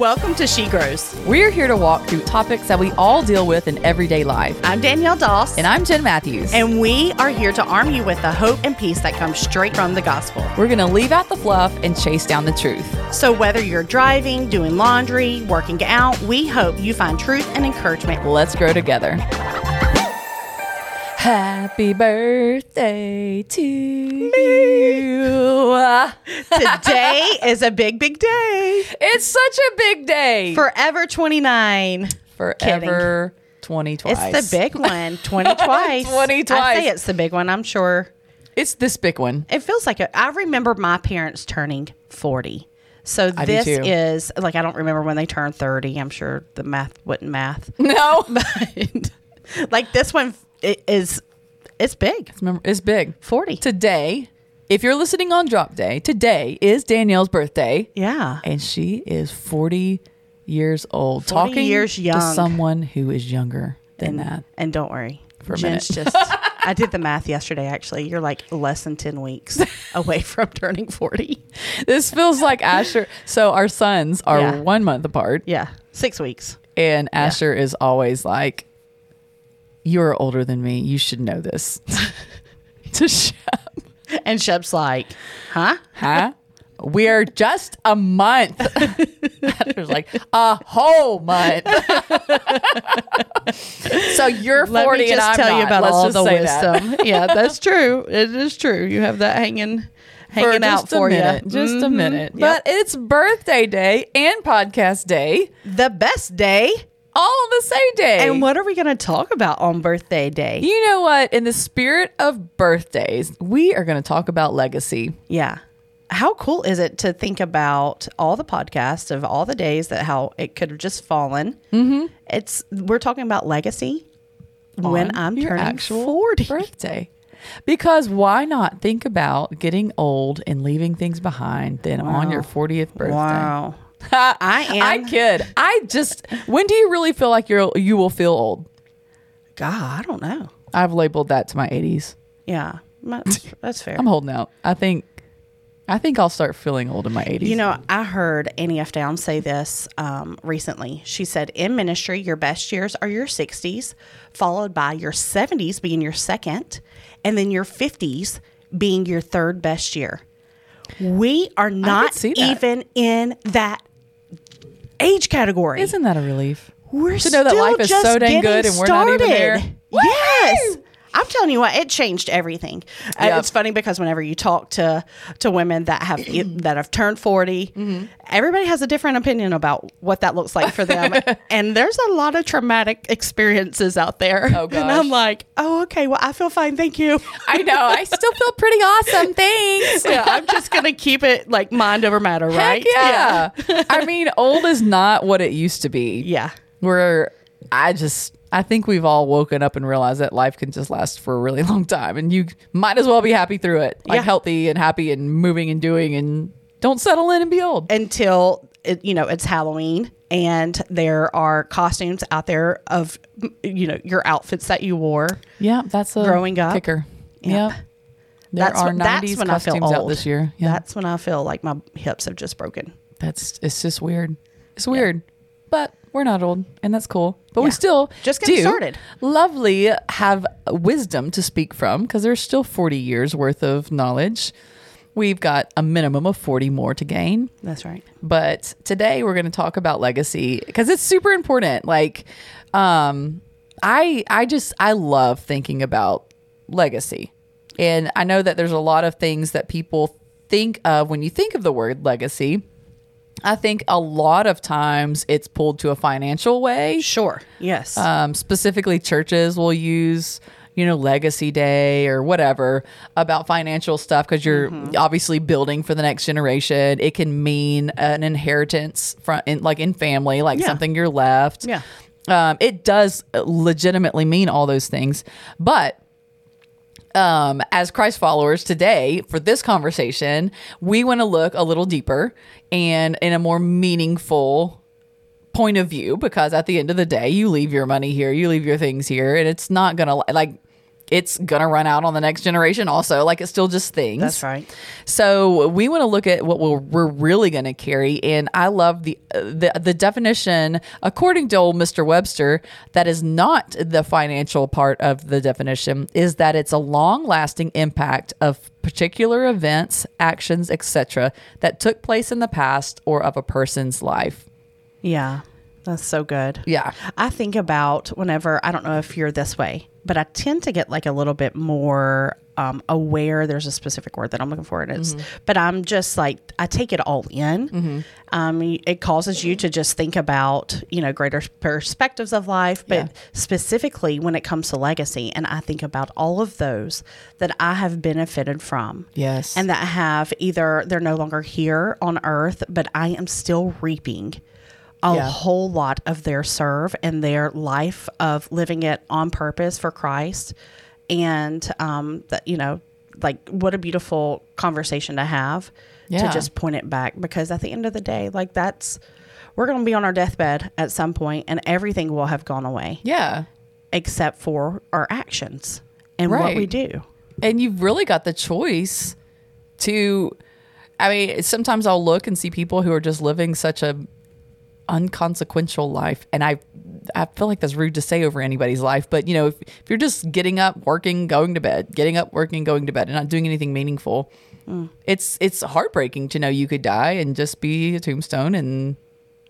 Welcome to She Grows. We're here to walk through topics that we all deal with in everyday life. I'm Danielle Doss. And I'm Jen Matthews. And we are here to arm you with the hope and peace that comes straight from the gospel. We're going to leave out the fluff and chase down the truth. So, whether you're driving, doing laundry, working out, we hope you find truth and encouragement. Let's grow together. Happy birthday to you. Today is a big, big day. It's such a big day. Forever 29. Forever 20 twice. It's the big one. 20 twice. 20 twice. I say it's the big one. I'm sure. It's this big one. It feels like a, I remember my parents turning 40. So I this is like I don't remember when they turned 30. I'm sure the math wouldn't math. No. But like this one it is it's big. It's big. 40. Today, if you're listening on drop day, today is Danielle's birthday. Yeah. and she is 40 years old 40 talking years young. to someone who is younger than that And don't worry. For a Jen's just I did the math yesterday actually. You're like less than 10 weeks away from turning 40. this feels like asher so our sons are Yeah. one month apart Yeah. 6 weeks. and asher is always like you're older than me you should know this to shep And Shep's like, "Huh? huh we are just a month asher's like a whole month so you're 40 Let me just and i'm tell you about Let's all the say that. wisdom. yeah, that's true. It is true. You have that hanging hanging out just a for minute, you. Just a Mhm. minute. Yep. But it's birthday day and podcast day the best day. All on the same day. And what are we going to talk about on birthday day? you know what? In the spirit of birthdays, we are going to talk about legacy. Yeah. How cool is it to think about all the podcasts of all the days that how it could have just fallen? Mm-hmm. It's we're talking about legacy when I'm turning actual forty. birthday. Because why not think about getting old and leaving things behind then on your 40th birthday? Wow. I am. I kid. I just when do you really feel like you're you will feel old? God, I don't know. I've labeled that to my 80s. Yeah, that's, that's fair. I'm holding out. I think I think I'll start feeling old in my 80s. You know, I heard Annie F. Downs say this um, recently. She said, In ministry, your best years are your 60s, followed by your 70s being your second, and then your 50s being your third best year. We are not even in that age category. Isn't that a relief? we're to know that life is so dang good and we're not even there? started. Yes. I'm telling you what, it changed everything. Uh, Yep. it's funny because whenever you talk to to women that have that have turned 40, Mm-hmm. everybody has a different opinion about what that looks like for them. and there's a lot of traumatic experiences out there. Oh, And I'm like, "Oh, okay. Well, I feel fine. Thank you." I know. I still feel pretty awesome. Thanks. yeah, I'm just going to keep it like mind over matter, right? Heck yeah. I mean, old is not what it used to be. Yeah. Where I just, I think we've all woken up and realized that life can just last for a really long time and you might as well be happy through it. Like Yeah. healthy and happy and moving and doing and don't settle in and be old. until it, you know it's Halloween and there are costumes out there of you know your outfits that you wore. Yeah, that's a Growing up. kicker. Yep. Yeah. There That's are when- that's 90s when I feel costumes out this year. Yeah. That's when I feel like my hips have just broken. That's it's just weird. It's weird, but we're not old, and that's cool. But we still Just getting do started. Lovely have wisdom to speak from because there's still 40 years worth of knowledge. We've got a minimum of 40 more to gain. That's right. But today we're going to talk about legacy because it's super important. Like, um, I I just I love thinking about legacy, and I know that there's a lot of things that people think of when you think of the word legacy. I think a lot of times it's pulled to a financial way. Sure. Yes. Um, specifically, churches will use, you know, Legacy Day or whatever about financial stuff because you're Mm-hmm. obviously building for the next generation. It can mean an inheritance from, in, like in family, like Yeah. something you're left. Yeah. Um, it does legitimately mean all those things, but um, as Christ followers today for this conversation, we want to look a little deeper and in a more meaningful point of view because at the end of the day, you leave your money here, you leave your things here, and it's not gonna like it's gonna run out on the next generation also like it's still just things That's right. so we want to look at what we're, we're really going to carry and i love the, uh, the the definition according to old mr webster that is not the financial part of the definition is that it's a long lasting impact of particular events actions etc that took place in the past or of a person's life Yeah. That's so good. yeah I think about whenever I don't know if you're this way, but I tend to get like a little bit more um, aware. There's a specific word that I'm looking for, and it's. But I'm just like I take it all in. Um, it causes you to just think about you know greater perspectives of life, but Yeah. specifically when it comes to legacy, and I think about all of those that I have benefited from. yes And that have either they're no longer here on earth, but I am still reaping a Yeah. whole lot of their serve and their life of living it on purpose for Christ. And um that you know, like what a beautiful conversation to have Yeah. to just point it back because at the end of the day, like that's we're going to be on our deathbed at some point and everything will have gone away yeah except for our actions and what we do. and you've really got the choice to i mean sometimes i'll look and see people who are just living such a unconsequential life and i i feel like that's rude to say over anybody's life but you know if, if you're just getting up working going to bed getting up working going to bed and not doing anything meaningful mm. it's it's heartbreaking to know you could die and just be a tombstone and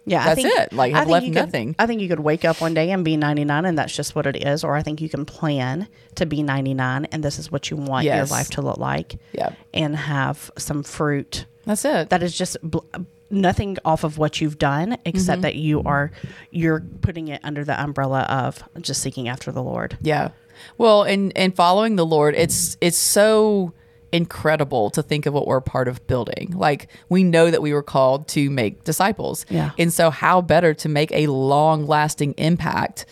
Yeah, That's it. Like, I have think left you could- nothing. I think you could wake up one day and be 99, and that's just what it is. Or I think you can plan to be 99, and this is what you want your life to look like. Yeah. and have some fruit that's it that is just bl- nothing off of what you've done, except Mm-hmm. that you are you're putting it under the umbrella of just seeking after the Lord. Yeah. Well, and and following the Lord, it's it's so incredible to think of what we're part of building. Like we know that we were called to make disciples. Yeah. And so how better to make a long-lasting impact?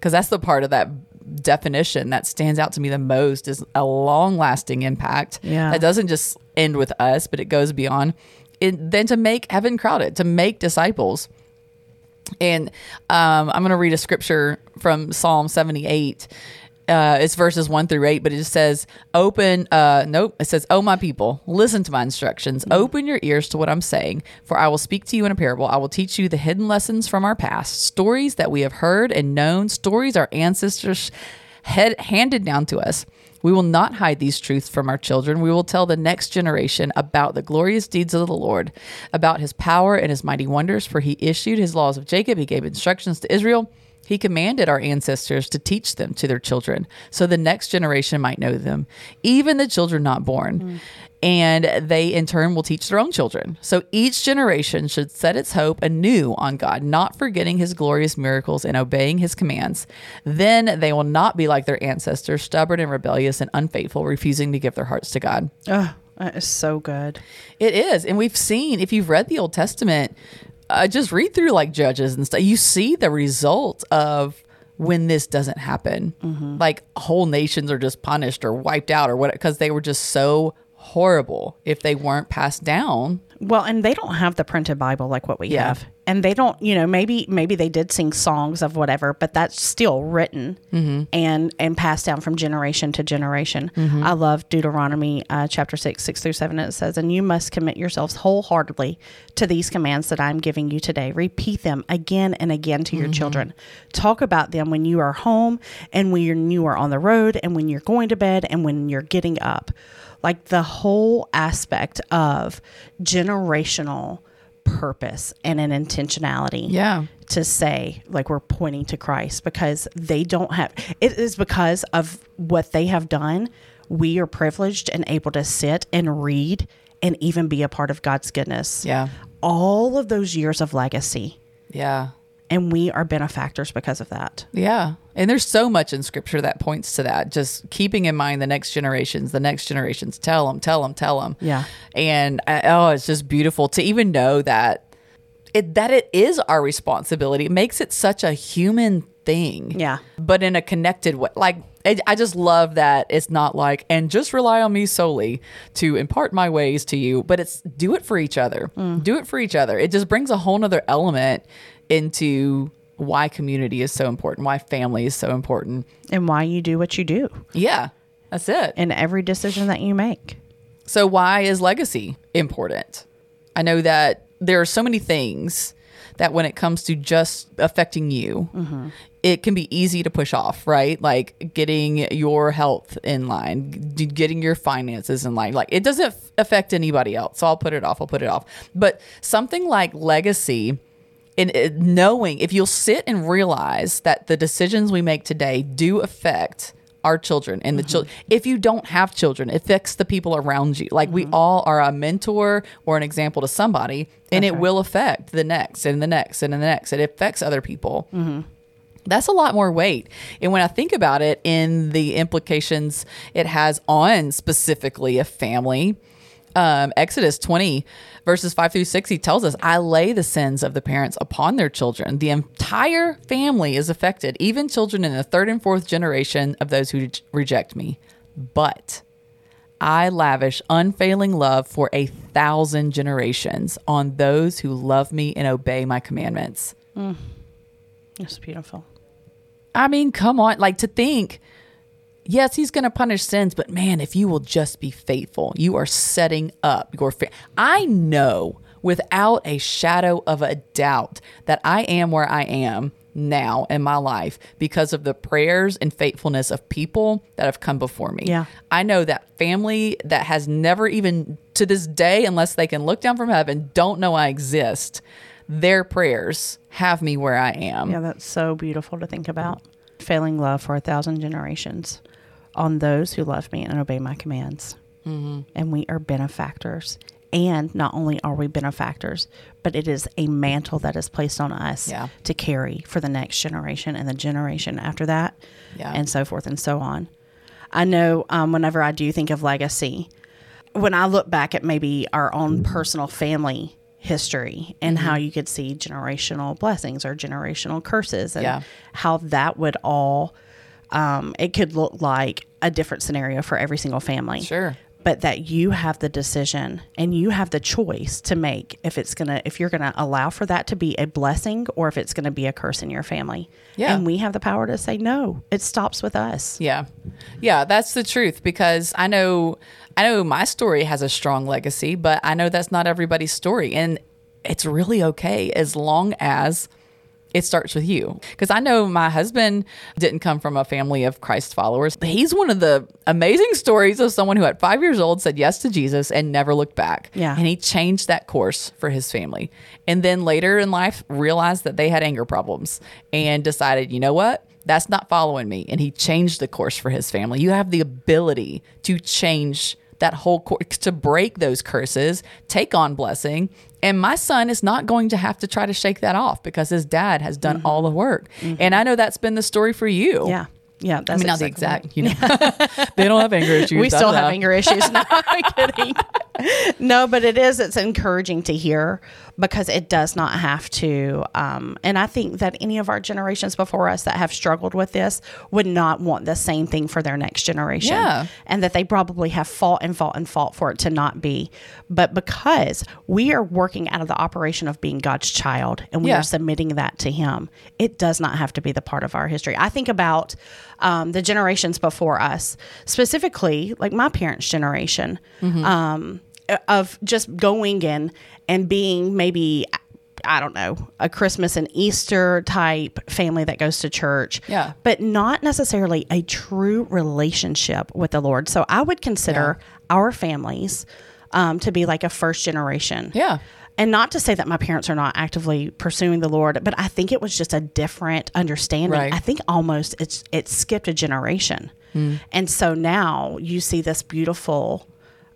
Cuz that's the part of that definition that stands out to me the most is a long-lasting impact. Yeah. That doesn't just end with us, but it goes beyond. It, then to make heaven crowded, to make disciples. And um, I'm going to read a scripture from Psalm 78. Uh, it's verses one through eight, but it just says, Open, uh, nope, it says, Oh, my people, listen to my instructions. Open your ears to what I'm saying, for I will speak to you in a parable. I will teach you the hidden lessons from our past, stories that we have heard and known, stories our ancestors had handed down to us. We will not hide these truths from our children. We will tell the next generation about the glorious deeds of the Lord, about his power and his mighty wonders, for he issued his laws of Jacob. He gave instructions to Israel. He commanded our ancestors to teach them to their children, so the next generation might know them, even the children not born. Mm. And they in turn will teach their own children. So each generation should set its hope anew on God, not forgetting his glorious miracles and obeying his commands. Then they will not be like their ancestors, stubborn and rebellious and unfaithful, refusing to give their hearts to God. Ugh, that is so good. It is. And we've seen, if you've read the Old Testament, uh, just read through like Judges and stuff, you see the result of when this doesn't happen. Like whole nations are just punished or wiped out or what, because they were just so horrible if they weren't passed down. Well, and they don't have the printed Bible like what we Yeah. have. And they don't, you know, maybe maybe they did sing songs of whatever, but that's still written mm-hmm. and and passed down from generation to generation. Mm-hmm. I love Deuteronomy uh, chapter six, six through seven. It says, "And you must commit yourselves wholeheartedly to these commands that I'm giving you today. Repeat them again and again to your mm-hmm. children. Talk about them when you are home and when you are on the road and when you're going to bed and when you're getting up." Like the whole aspect of generational purpose and an intentionality Yeah. to say like we're pointing to Christ because they don't have it is because of what they have done we are privileged and able to sit and read and even be a part of God's goodness Yeah. all of those years of legacy Yeah. and we are benefactors because of that Yeah. And there's so much in scripture that points to that. Just keeping in mind the next generations, the next generations, tell them, tell them, tell them. Yeah. And uh, oh, it's just beautiful to even know that it that it is our responsibility. It makes it such a human thing. Yeah. But in a connected way. Like I I just love that it's not like and just rely on me solely to impart my ways to you, but it's do it for each other. Do it for each other. It just brings a whole nother element into why community is so important, why family is so important. And why you do what you do Yeah, that's it. in every decision that you make. So, why is legacy important? I know that there are so many things that when it comes to just affecting you, mm-hmm. it can be easy to push off, right? Like getting your health in line, getting your finances in line. Like it doesn't f- affect anybody else. So, I'll put it off. I'll put it off. But something like legacy, in in knowing if you'll sit and realize that the decisions we make today do affect our children and the children mm-hmm. if you don't have children it affects the people around you. Like we mm-hmm. all are a mentor or an example to somebody and it will affect the next and the next and the next. It affects other people. Mm-hmm. That's a lot more weight. And when I think about it in the implications it has on specifically a family, um, Exodus 20, verses 5 through 6, he tells us, I lay the sins of the parents upon their children. The entire family is affected, even children in the third and fourth generation of those who reject me. But I lavish unfailing love for a thousand generations on those who love me and obey my commandments. That's beautiful. I mean, come on. Like to think, yes, he's going to punish sins, but man, if you will just be faithful, you are setting up your. faith. I know without a shadow of a doubt that I am where I am now in my life because of the prayers and faithfulness of people that have come before me. Yeah. I know that family that has never even to this day, unless they can look down from heaven, don't know I exist. Their prayers have me where I am. Yeah, that's so beautiful to think about. Failing love for a thousand generations on those who love me and obey my commands. Mm-hmm. And we are benefactors. And not only are we benefactors, but it is a mantle that is placed on us Yeah. to carry for the next generation and the generation after that, Yeah. and so forth and so on. I know um, whenever I do think of legacy, when I look back at maybe our own personal family history and how Mm-hmm. you could see generational blessings or generational curses and Yeah. how that would all um, it could look like a different scenario for every single family Sure. but that you have the decision and you have the choice to make if it's gonna if you're gonna allow for that to be a blessing or if it's gonna be a curse in your family Yeah. and we have the power to say no it stops with us Yeah. Yeah, that's the truth because I know I know my story has a strong legacy, but I know that's not everybody's story and it's really okay as long as it starts with you. Because I know my husband didn't come from a family of Christ followers. He's one of the amazing stories of someone who at five years old said yes to Jesus and never looked back. Yeah. And he changed that course for his family. And then later in life realized that they had anger problems and decided, you know what? That's not following me. And he changed the course for his family. You have the ability to change that whole course, to break those curses, take on blessing. And my son is not going to have to try to shake that off because his dad has done all the work. And I know that's been the story for you. Mm-hmm. yeah yeah that's I mean, not the exactly exact, you know, they don't have anger issues. we still have anger issues. No, I'm kidding. no, but it is. It's encouraging to hear because it does not have to. Um, and I think that any of our generations before us that have struggled with this would not want the same thing for their next generation. Yeah. And that they probably have fought and fought and fought for it to not be. But because we are working out of the operation of being God's child and we Yeah. are submitting that to Him, it does not have to be the part of our history. I think about um, the generations before us, specifically like my parents' generation, um, of just going and and being maybe. I don't know, a Christmas and Easter type family that goes to church. Yeah. But not necessarily a true relationship with the Lord. So I would consider our families um, to be like a first generation. Yeah. And not to say that my parents are not actively pursuing the Lord, but I think it was just a different understanding. Right. I think almost it's it skipped a generation, Hmm. and so now you see this beautiful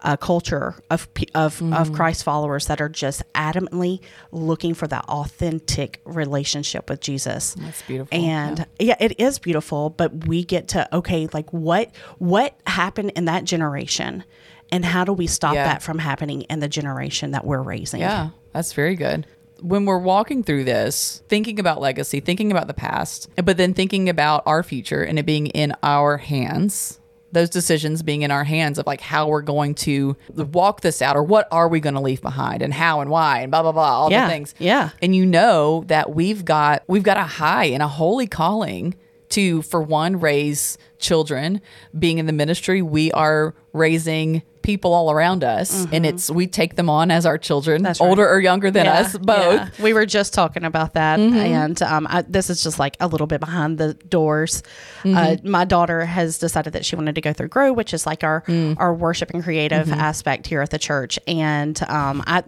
uh, culture of of Hmm. of Christ followers that are just adamantly looking for that authentic relationship with Jesus. That's beautiful. And yeah. it is beautiful, but we get to okay, like what what happened in that generation, and how do we stop Yeah. that from happening in the generation that we're raising? Yeah, that's very good. When we're walking through this, thinking about legacy, thinking about the past, but then thinking about our future and it being in our hands, those decisions being in our hands of like how we're going to walk this out or what are we going to leave behind and how and why and blah blah blah all Yeah, the things yeah. and you know that we've got we've got a high and a holy calling to for one raise children being in the ministry we are raising people all around us and it's we take them on as our children Mm-hmm. That's right. older or younger than Yeah, us both yeah. We were just talking about that, and um, I, this is just like a little bit behind the doors. Uh, my daughter has decided that she wanted to go through Grow, which is like our our worship and creative aspect here at the church, and um, I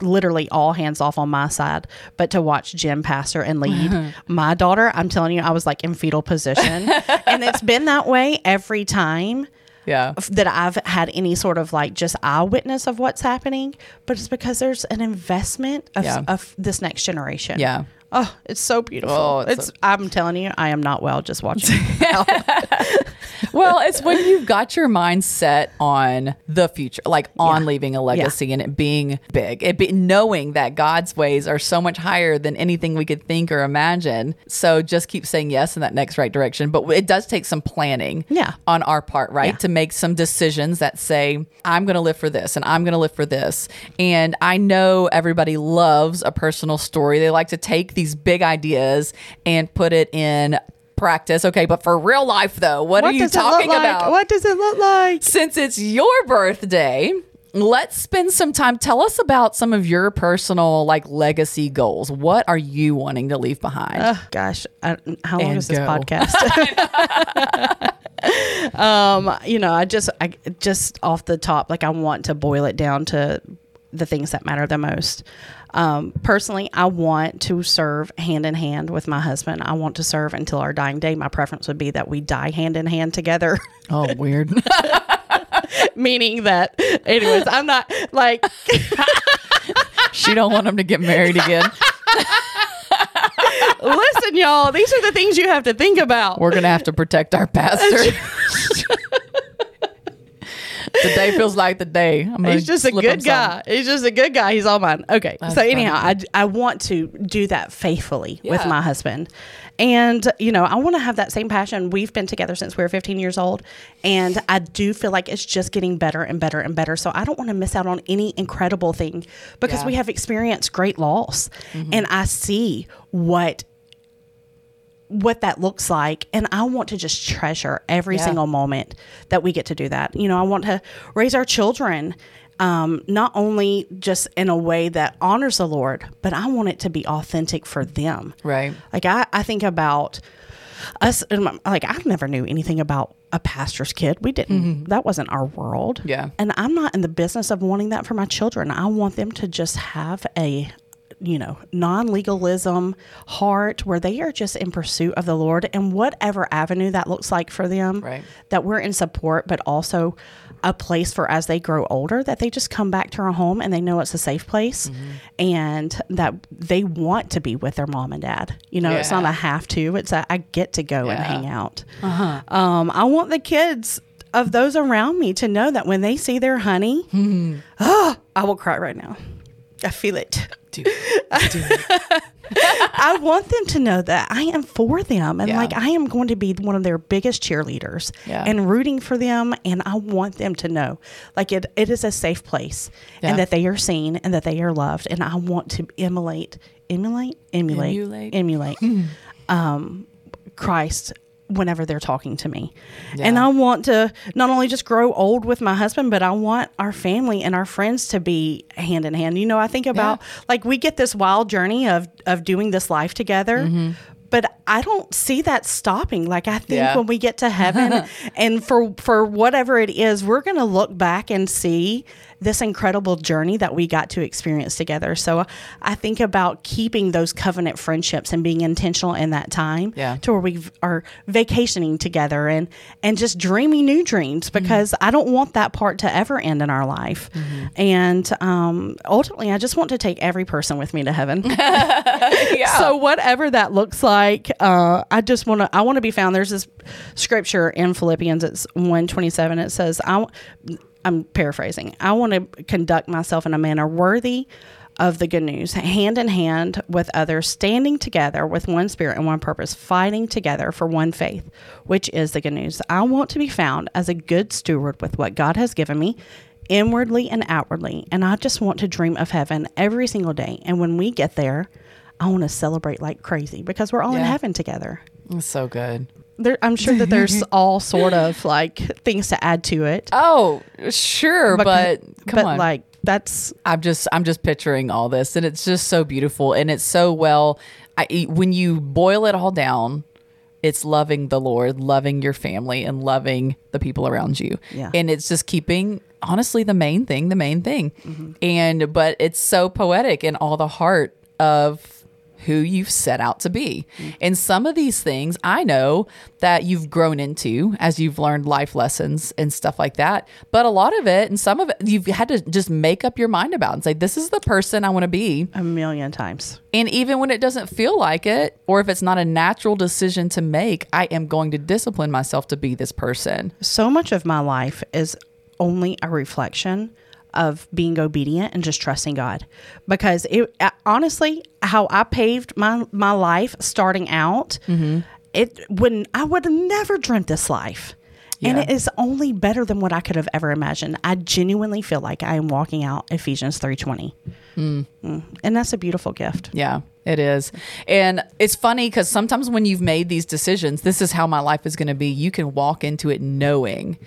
literally all hands off on my side, but to watch Jen pastor and lead my daughter, I'm telling you, I was like in fetal position, and it's been that way every time yeah that I've had any sort of like just eyewitness of what's happening, but it's because there's an investment of, Yeah. of this next generation. Yeah. Oh, it's so beautiful. Oh, it's it's, I'm telling you, I am not well just watching. well, it's when you've got your mind set on the future, like on leaving a legacy and it being big, it be knowing that God's ways are so much higher than anything we could think or imagine. So just keep saying yes in that next right direction. But it does take some planning Yeah. on our part, right? Yeah. To make some decisions that say, I'm going to live for this and I'm going to live for this. And I know everybody loves a personal story. They like to take these big ideas and put it in practice. Okay, but for real life though, what, are you does it look talking like? about? What does it look like? Since it's your birthday, let's spend some time. Tell us about some of your personal like legacy goals. What are you wanting to leave behind? Oh, gosh, I, how long And is this go. podcast? um, you know, I just, I just off the top, like I want to boil it down to the things that matter the most. Um, personally, I want to serve hand in hand with my husband. I want to serve until our dying day. My preference would be that we die hand in hand together. oh, weird. Meaning that, anyways, I'm not like she don't want him to get married again. Listen, y'all, these are the things you have to think about. We're gonna have to protect our pastor. The day feels like the day. I'm He's just a good guy. He's just a good guy. He's all mine. Okay. That's so anyhow, I, I want to do that faithfully with my husband. And, you know, I want to have that same passion. We've been together since we were 15 years old. And I do feel like it's just getting better and better and better. So I don't want to miss out on any incredible thing because Yeah. Mm-hmm. we have experienced great loss. And I see what what that looks like and I want to just treasure every Yeah. single moment that we get to do that. You know, I want to raise our children um, not only just in a way that honors the Lord, but I want it to be authentic for them. Right. Like I, I think about us, like I never knew anything about a pastor's kid. We didn't. That wasn't our world. Yeah. And I'm not in the business of wanting that for my children. I want them to just have a you know, non legalism heart where they are just in pursuit of the Lord and whatever avenue that looks like for them, Right. that we're in support, but also a place for as they grow older that they just come back to our home and they know it's a safe place Mm-hmm. and that they want to be with their mom and dad. You know, it's not a have to, it's a I get to go and hang out. Um, I want the kids of those around me to know that when they see their honey, Mm-hmm. oh, I will cry right now. I feel it. Dude, dude. I want them to know that I am for them and Yeah. like I am going to be one of their biggest cheerleaders Yeah. and rooting for them and I want them to know like it, it is a safe place Yeah. and that they are seen and that they are loved and I want to emulate emulate emulate Emulate. emulate um Christ whenever they're talking to me. And I want to not only just grow old with my husband, but I want our family and our friends to be hand in hand. You know, I think about like we get this wild journey of of doing this life together. Mm-hmm. But I don't see that stopping. Like I think Yeah. when we get to heaven and for for whatever it is, we're going to look back and see this incredible journey that we got to experience together. So I think about keeping those covenant friendships and being intentional in that time Yeah. to where we are vacationing together and and just dreaming new dreams because I don't want that part to ever end in our life. And um, ultimately, I just want to take every person with me to heaven. yeah. So whatever that looks like, uh, I just want to. I want to be found. There's this scripture in Philippians. It's one twenty seven. It says, "I." I'm paraphrasing. I want to conduct myself in a manner worthy of the good news, hand in hand with others, standing together with one spirit and one purpose, fighting together for one faith, which is the good news. I want to be found as a good steward with what God has given me, inwardly and outwardly. And I just want to dream of heaven every single day. And when we get there, I want to celebrate like crazy because we're all in heaven together. It's so good. There, I'm sure that there's all sort of like things to add to it. Oh, sure, but, come but on. like that's I'm just I'm just picturing all this and it's just so beautiful and it's so well I when you boil it all down it's loving the Lord, loving your family and loving the people around you. Yeah. And it's just keeping honestly the main thing, the main thing. Mm-hmm. And but it's so poetic and all the heart of who you've set out to be. And some of these things I know that you've grown into as you've learned life lessons and stuff like that. But a lot of it and some of it you've had to just make up your mind about and say, this is the person I want to be. a million times. And even when it doesn't feel like it, or if it's not a natural decision to make, I am going to discipline myself to be this person. So much of my life is only a reflection of being obedient and just trusting God. Because it uh, honestly, how I paved my my life starting out, Mm-hmm. it wouldn't I would have never dreamt this life. And it is only better than what I could have ever imagined. I genuinely feel like I am walking out Ephesians 3:20. Mm. And that's a beautiful gift. Yeah, it is. And it's funny because sometimes when you've made these decisions, this is how my life is going to be, you can walk into it knowing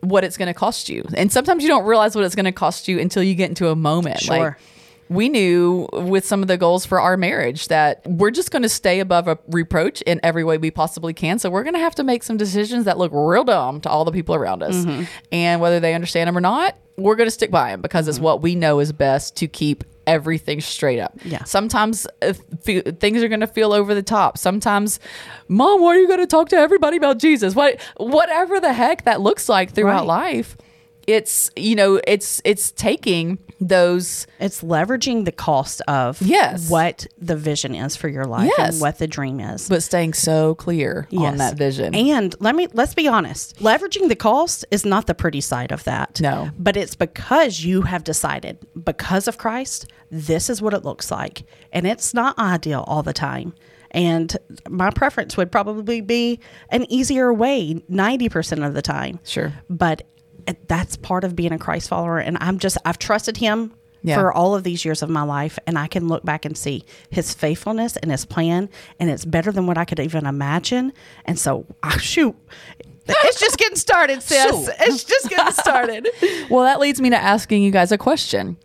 what it's going to cost you. And sometimes you don't realize what it's going to cost you until you get into a moment. Sure. Like, we knew with some of the goals for our marriage that we're just going to stay above a reproach in every way we possibly can. So we're going to have to make some decisions that look real dumb to all the people around us. Mm-hmm. And whether they understand them or not, we're going to stick by them because it's what we know is best to keep everything straight up. Mm-hmm. Yeah. Sometimes uh, things are going to feel over the top. Sometimes, mom, why are you going to talk to everybody about Jesus? What, whatever the heck that looks like throughout Right. life, it's you know, it's it's taking those It's leveraging the cost of Yes. what the vision is for your life Yes. and what the dream is. but staying so clear on that vision. And let me let's be honest. Leveraging the cost is not the pretty side of that. No. But it's because you have decided because of Christ, this is what it looks like. And it's not ideal all the time. And my preference would probably be an easier way 90% of the time. Sure. But that's part of being a Christ follower and I'm just I've trusted him Yeah. for all of these years of my life and I can look back and see his faithfulness and his plan and it's better than what I could even imagine. And so, ah, shoot. It's just getting started, sis. Shoot. It's just getting started. Well, that leads me to asking you guys a question.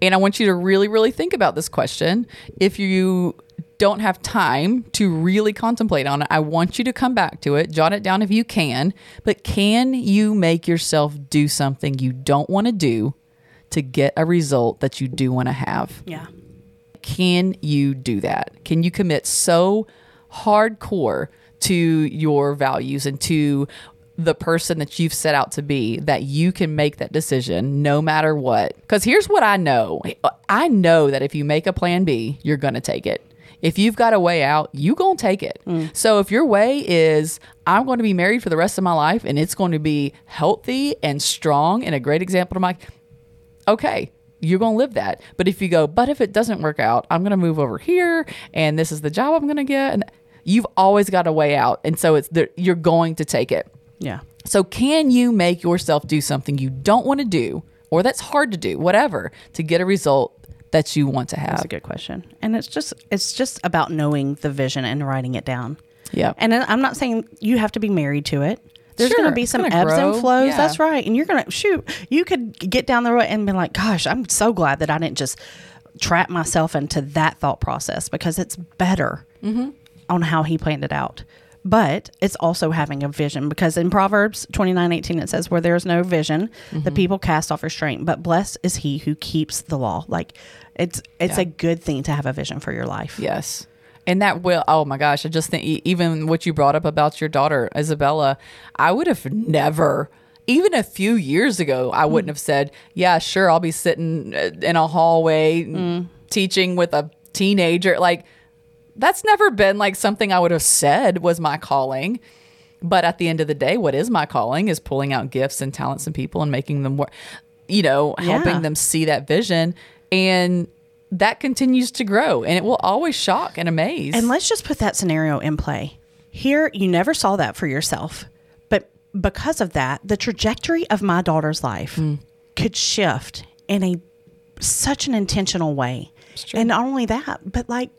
And I want you to really, really think about this question. If you don't have time to really contemplate on it, I want you to come back to it, jot it down if you can. But can you make yourself do something you don't want to do to get a result that you do want to have? yeah. can you do that? Can you commit so hardcore to your values and to the person that you've set out to be that you can make that decision no matter what? Because here's what I know I know that if you make a plan B, you're going to take it. If you've got a way out, you going to take it. Mm. So if your way is, I'm going to be married for the rest of my life and it's going to be healthy and strong and a great example to my okay, you're going to live that. But if you go, but if it doesn't work out, I'm going to move over here and this is the job I'm going to get. And you've always got a way out. And so it's there, you're going to take it. Yeah. So can you make yourself do something you don't want to do or that's hard to do, whatever, to get a result that you want to have? That's a good question. And it's just it's just about knowing the vision and writing it down. Yeah. And I'm not saying you have to be married to it. There's Sure, going to be some ebbs grow. and flows. Yeah. That's right. And you're going to shoot. You could get down the road and be like, "Gosh, I'm so glad that I didn't just trap myself into that thought process because it's better Mm-hmm. on how he planned it out." But it's also having a vision because in Proverbs 29 18, it says, Where there is no vision, the Mm-hmm. people cast off restraint, but blessed is he who keeps the law. Like it's it's Yeah. a good thing to have a vision for your life. Yes. And that will, oh my gosh, I just think even what you brought up about your daughter, Isabella, I would have never, even a few years ago, I wouldn't have said, yeah, sure, I'll be sitting uh, in a hallway teaching with a teenager. Like, that's never been like something I would have said was my calling. But at the end of the day, what is my calling is pulling out gifts and talents and people and making them work, you know, Yeah. helping them see that vision. And that continues to grow and it will always shock and amaze. And let's just put that scenario in play. Here, you never saw that for yourself, but because of that, the trajectory of my daughter's life mm. could shift in a such an intentional way. And not only that, but like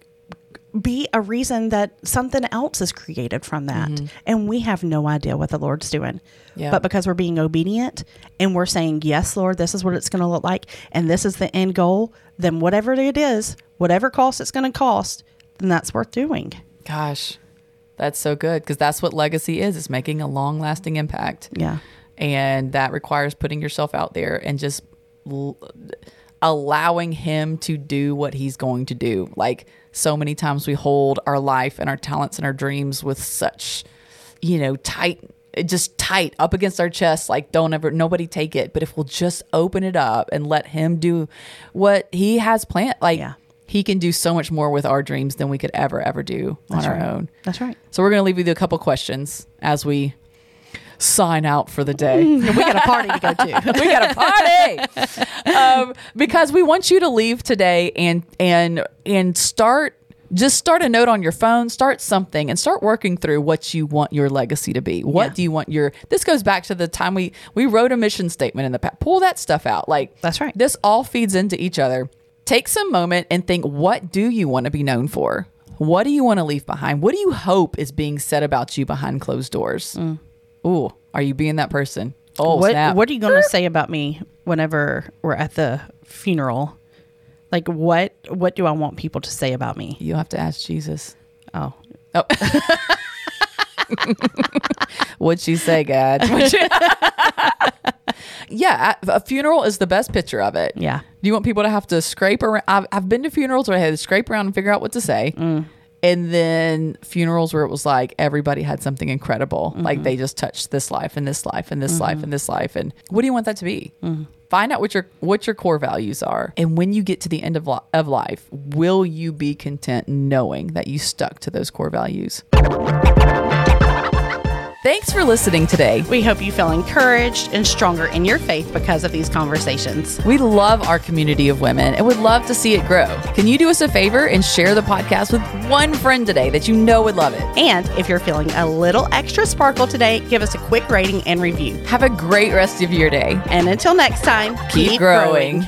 be a reason that something else is created from that. Mm-hmm. And we have no idea what the Lord's doing. Yeah. But because we're being obedient and we're saying, Yes, Lord, this is what it's going to look like, and this is the end goal, then whatever it is, whatever cost it's going to cost, then that's worth doing. Gosh, that's so good because that's what legacy is. It's making a long lasting impact. Yeah. And that requires putting yourself out there and just l- allowing him to do what he's going to do. Like so many times we hold our life and our talents and our dreams with such, you know, tight just tight up against our chest like don't ever nobody take it but if we'll just open it up and let him do what he has planned like Yeah. he can do so much more with our dreams than we could ever ever do on our right. own That's right. so we're going to leave you with a couple questions as we sign out for the day. we got a party to go to. we got a party. Um, because we want you to leave today and and and start just start a note on your phone start something and start working through what you want your legacy to be. What Yeah. do you want your this goes back to the time we we wrote a mission statement in the past. Pull that stuff out. Like That's right. this all feeds into each other. Take some moment and think what do you want to be known for? What do you want to leave behind? What do you hope is being said about you behind closed doors Ooh, are you being that person oh Mm. what snap What are you going to say about me whenever we're at the funeral? Like what What do I want people to say about me? You'll have to ask Jesus. Oh, Oh. What'd she say, God? Yeah, a a funeral is the best picture of it. Yeah. Do you want people to have to scrape around? I've, I've been to funerals where I had to scrape around and figure out what to say. And then funerals where it was like everybody had something incredible. Like mm-hmm. they just touched this life and this life and this life mm-hmm. and this life. And what do you want that to be? Mm-hmm. Find out what your what your core values are. And when you get to the end of, li- of life, will you be content knowing that you stuck to those core values? Thanks for listening today. we hope you feel encouraged and stronger in your faith because of these conversations. We love our community of women and would love to see it grow. Can you do us a favor and share the podcast with one friend today that you know would love it? And if you're feeling a little extra sparkle today, give us a quick rating and review. Have a great rest of your day. And until next time, Keep, growing.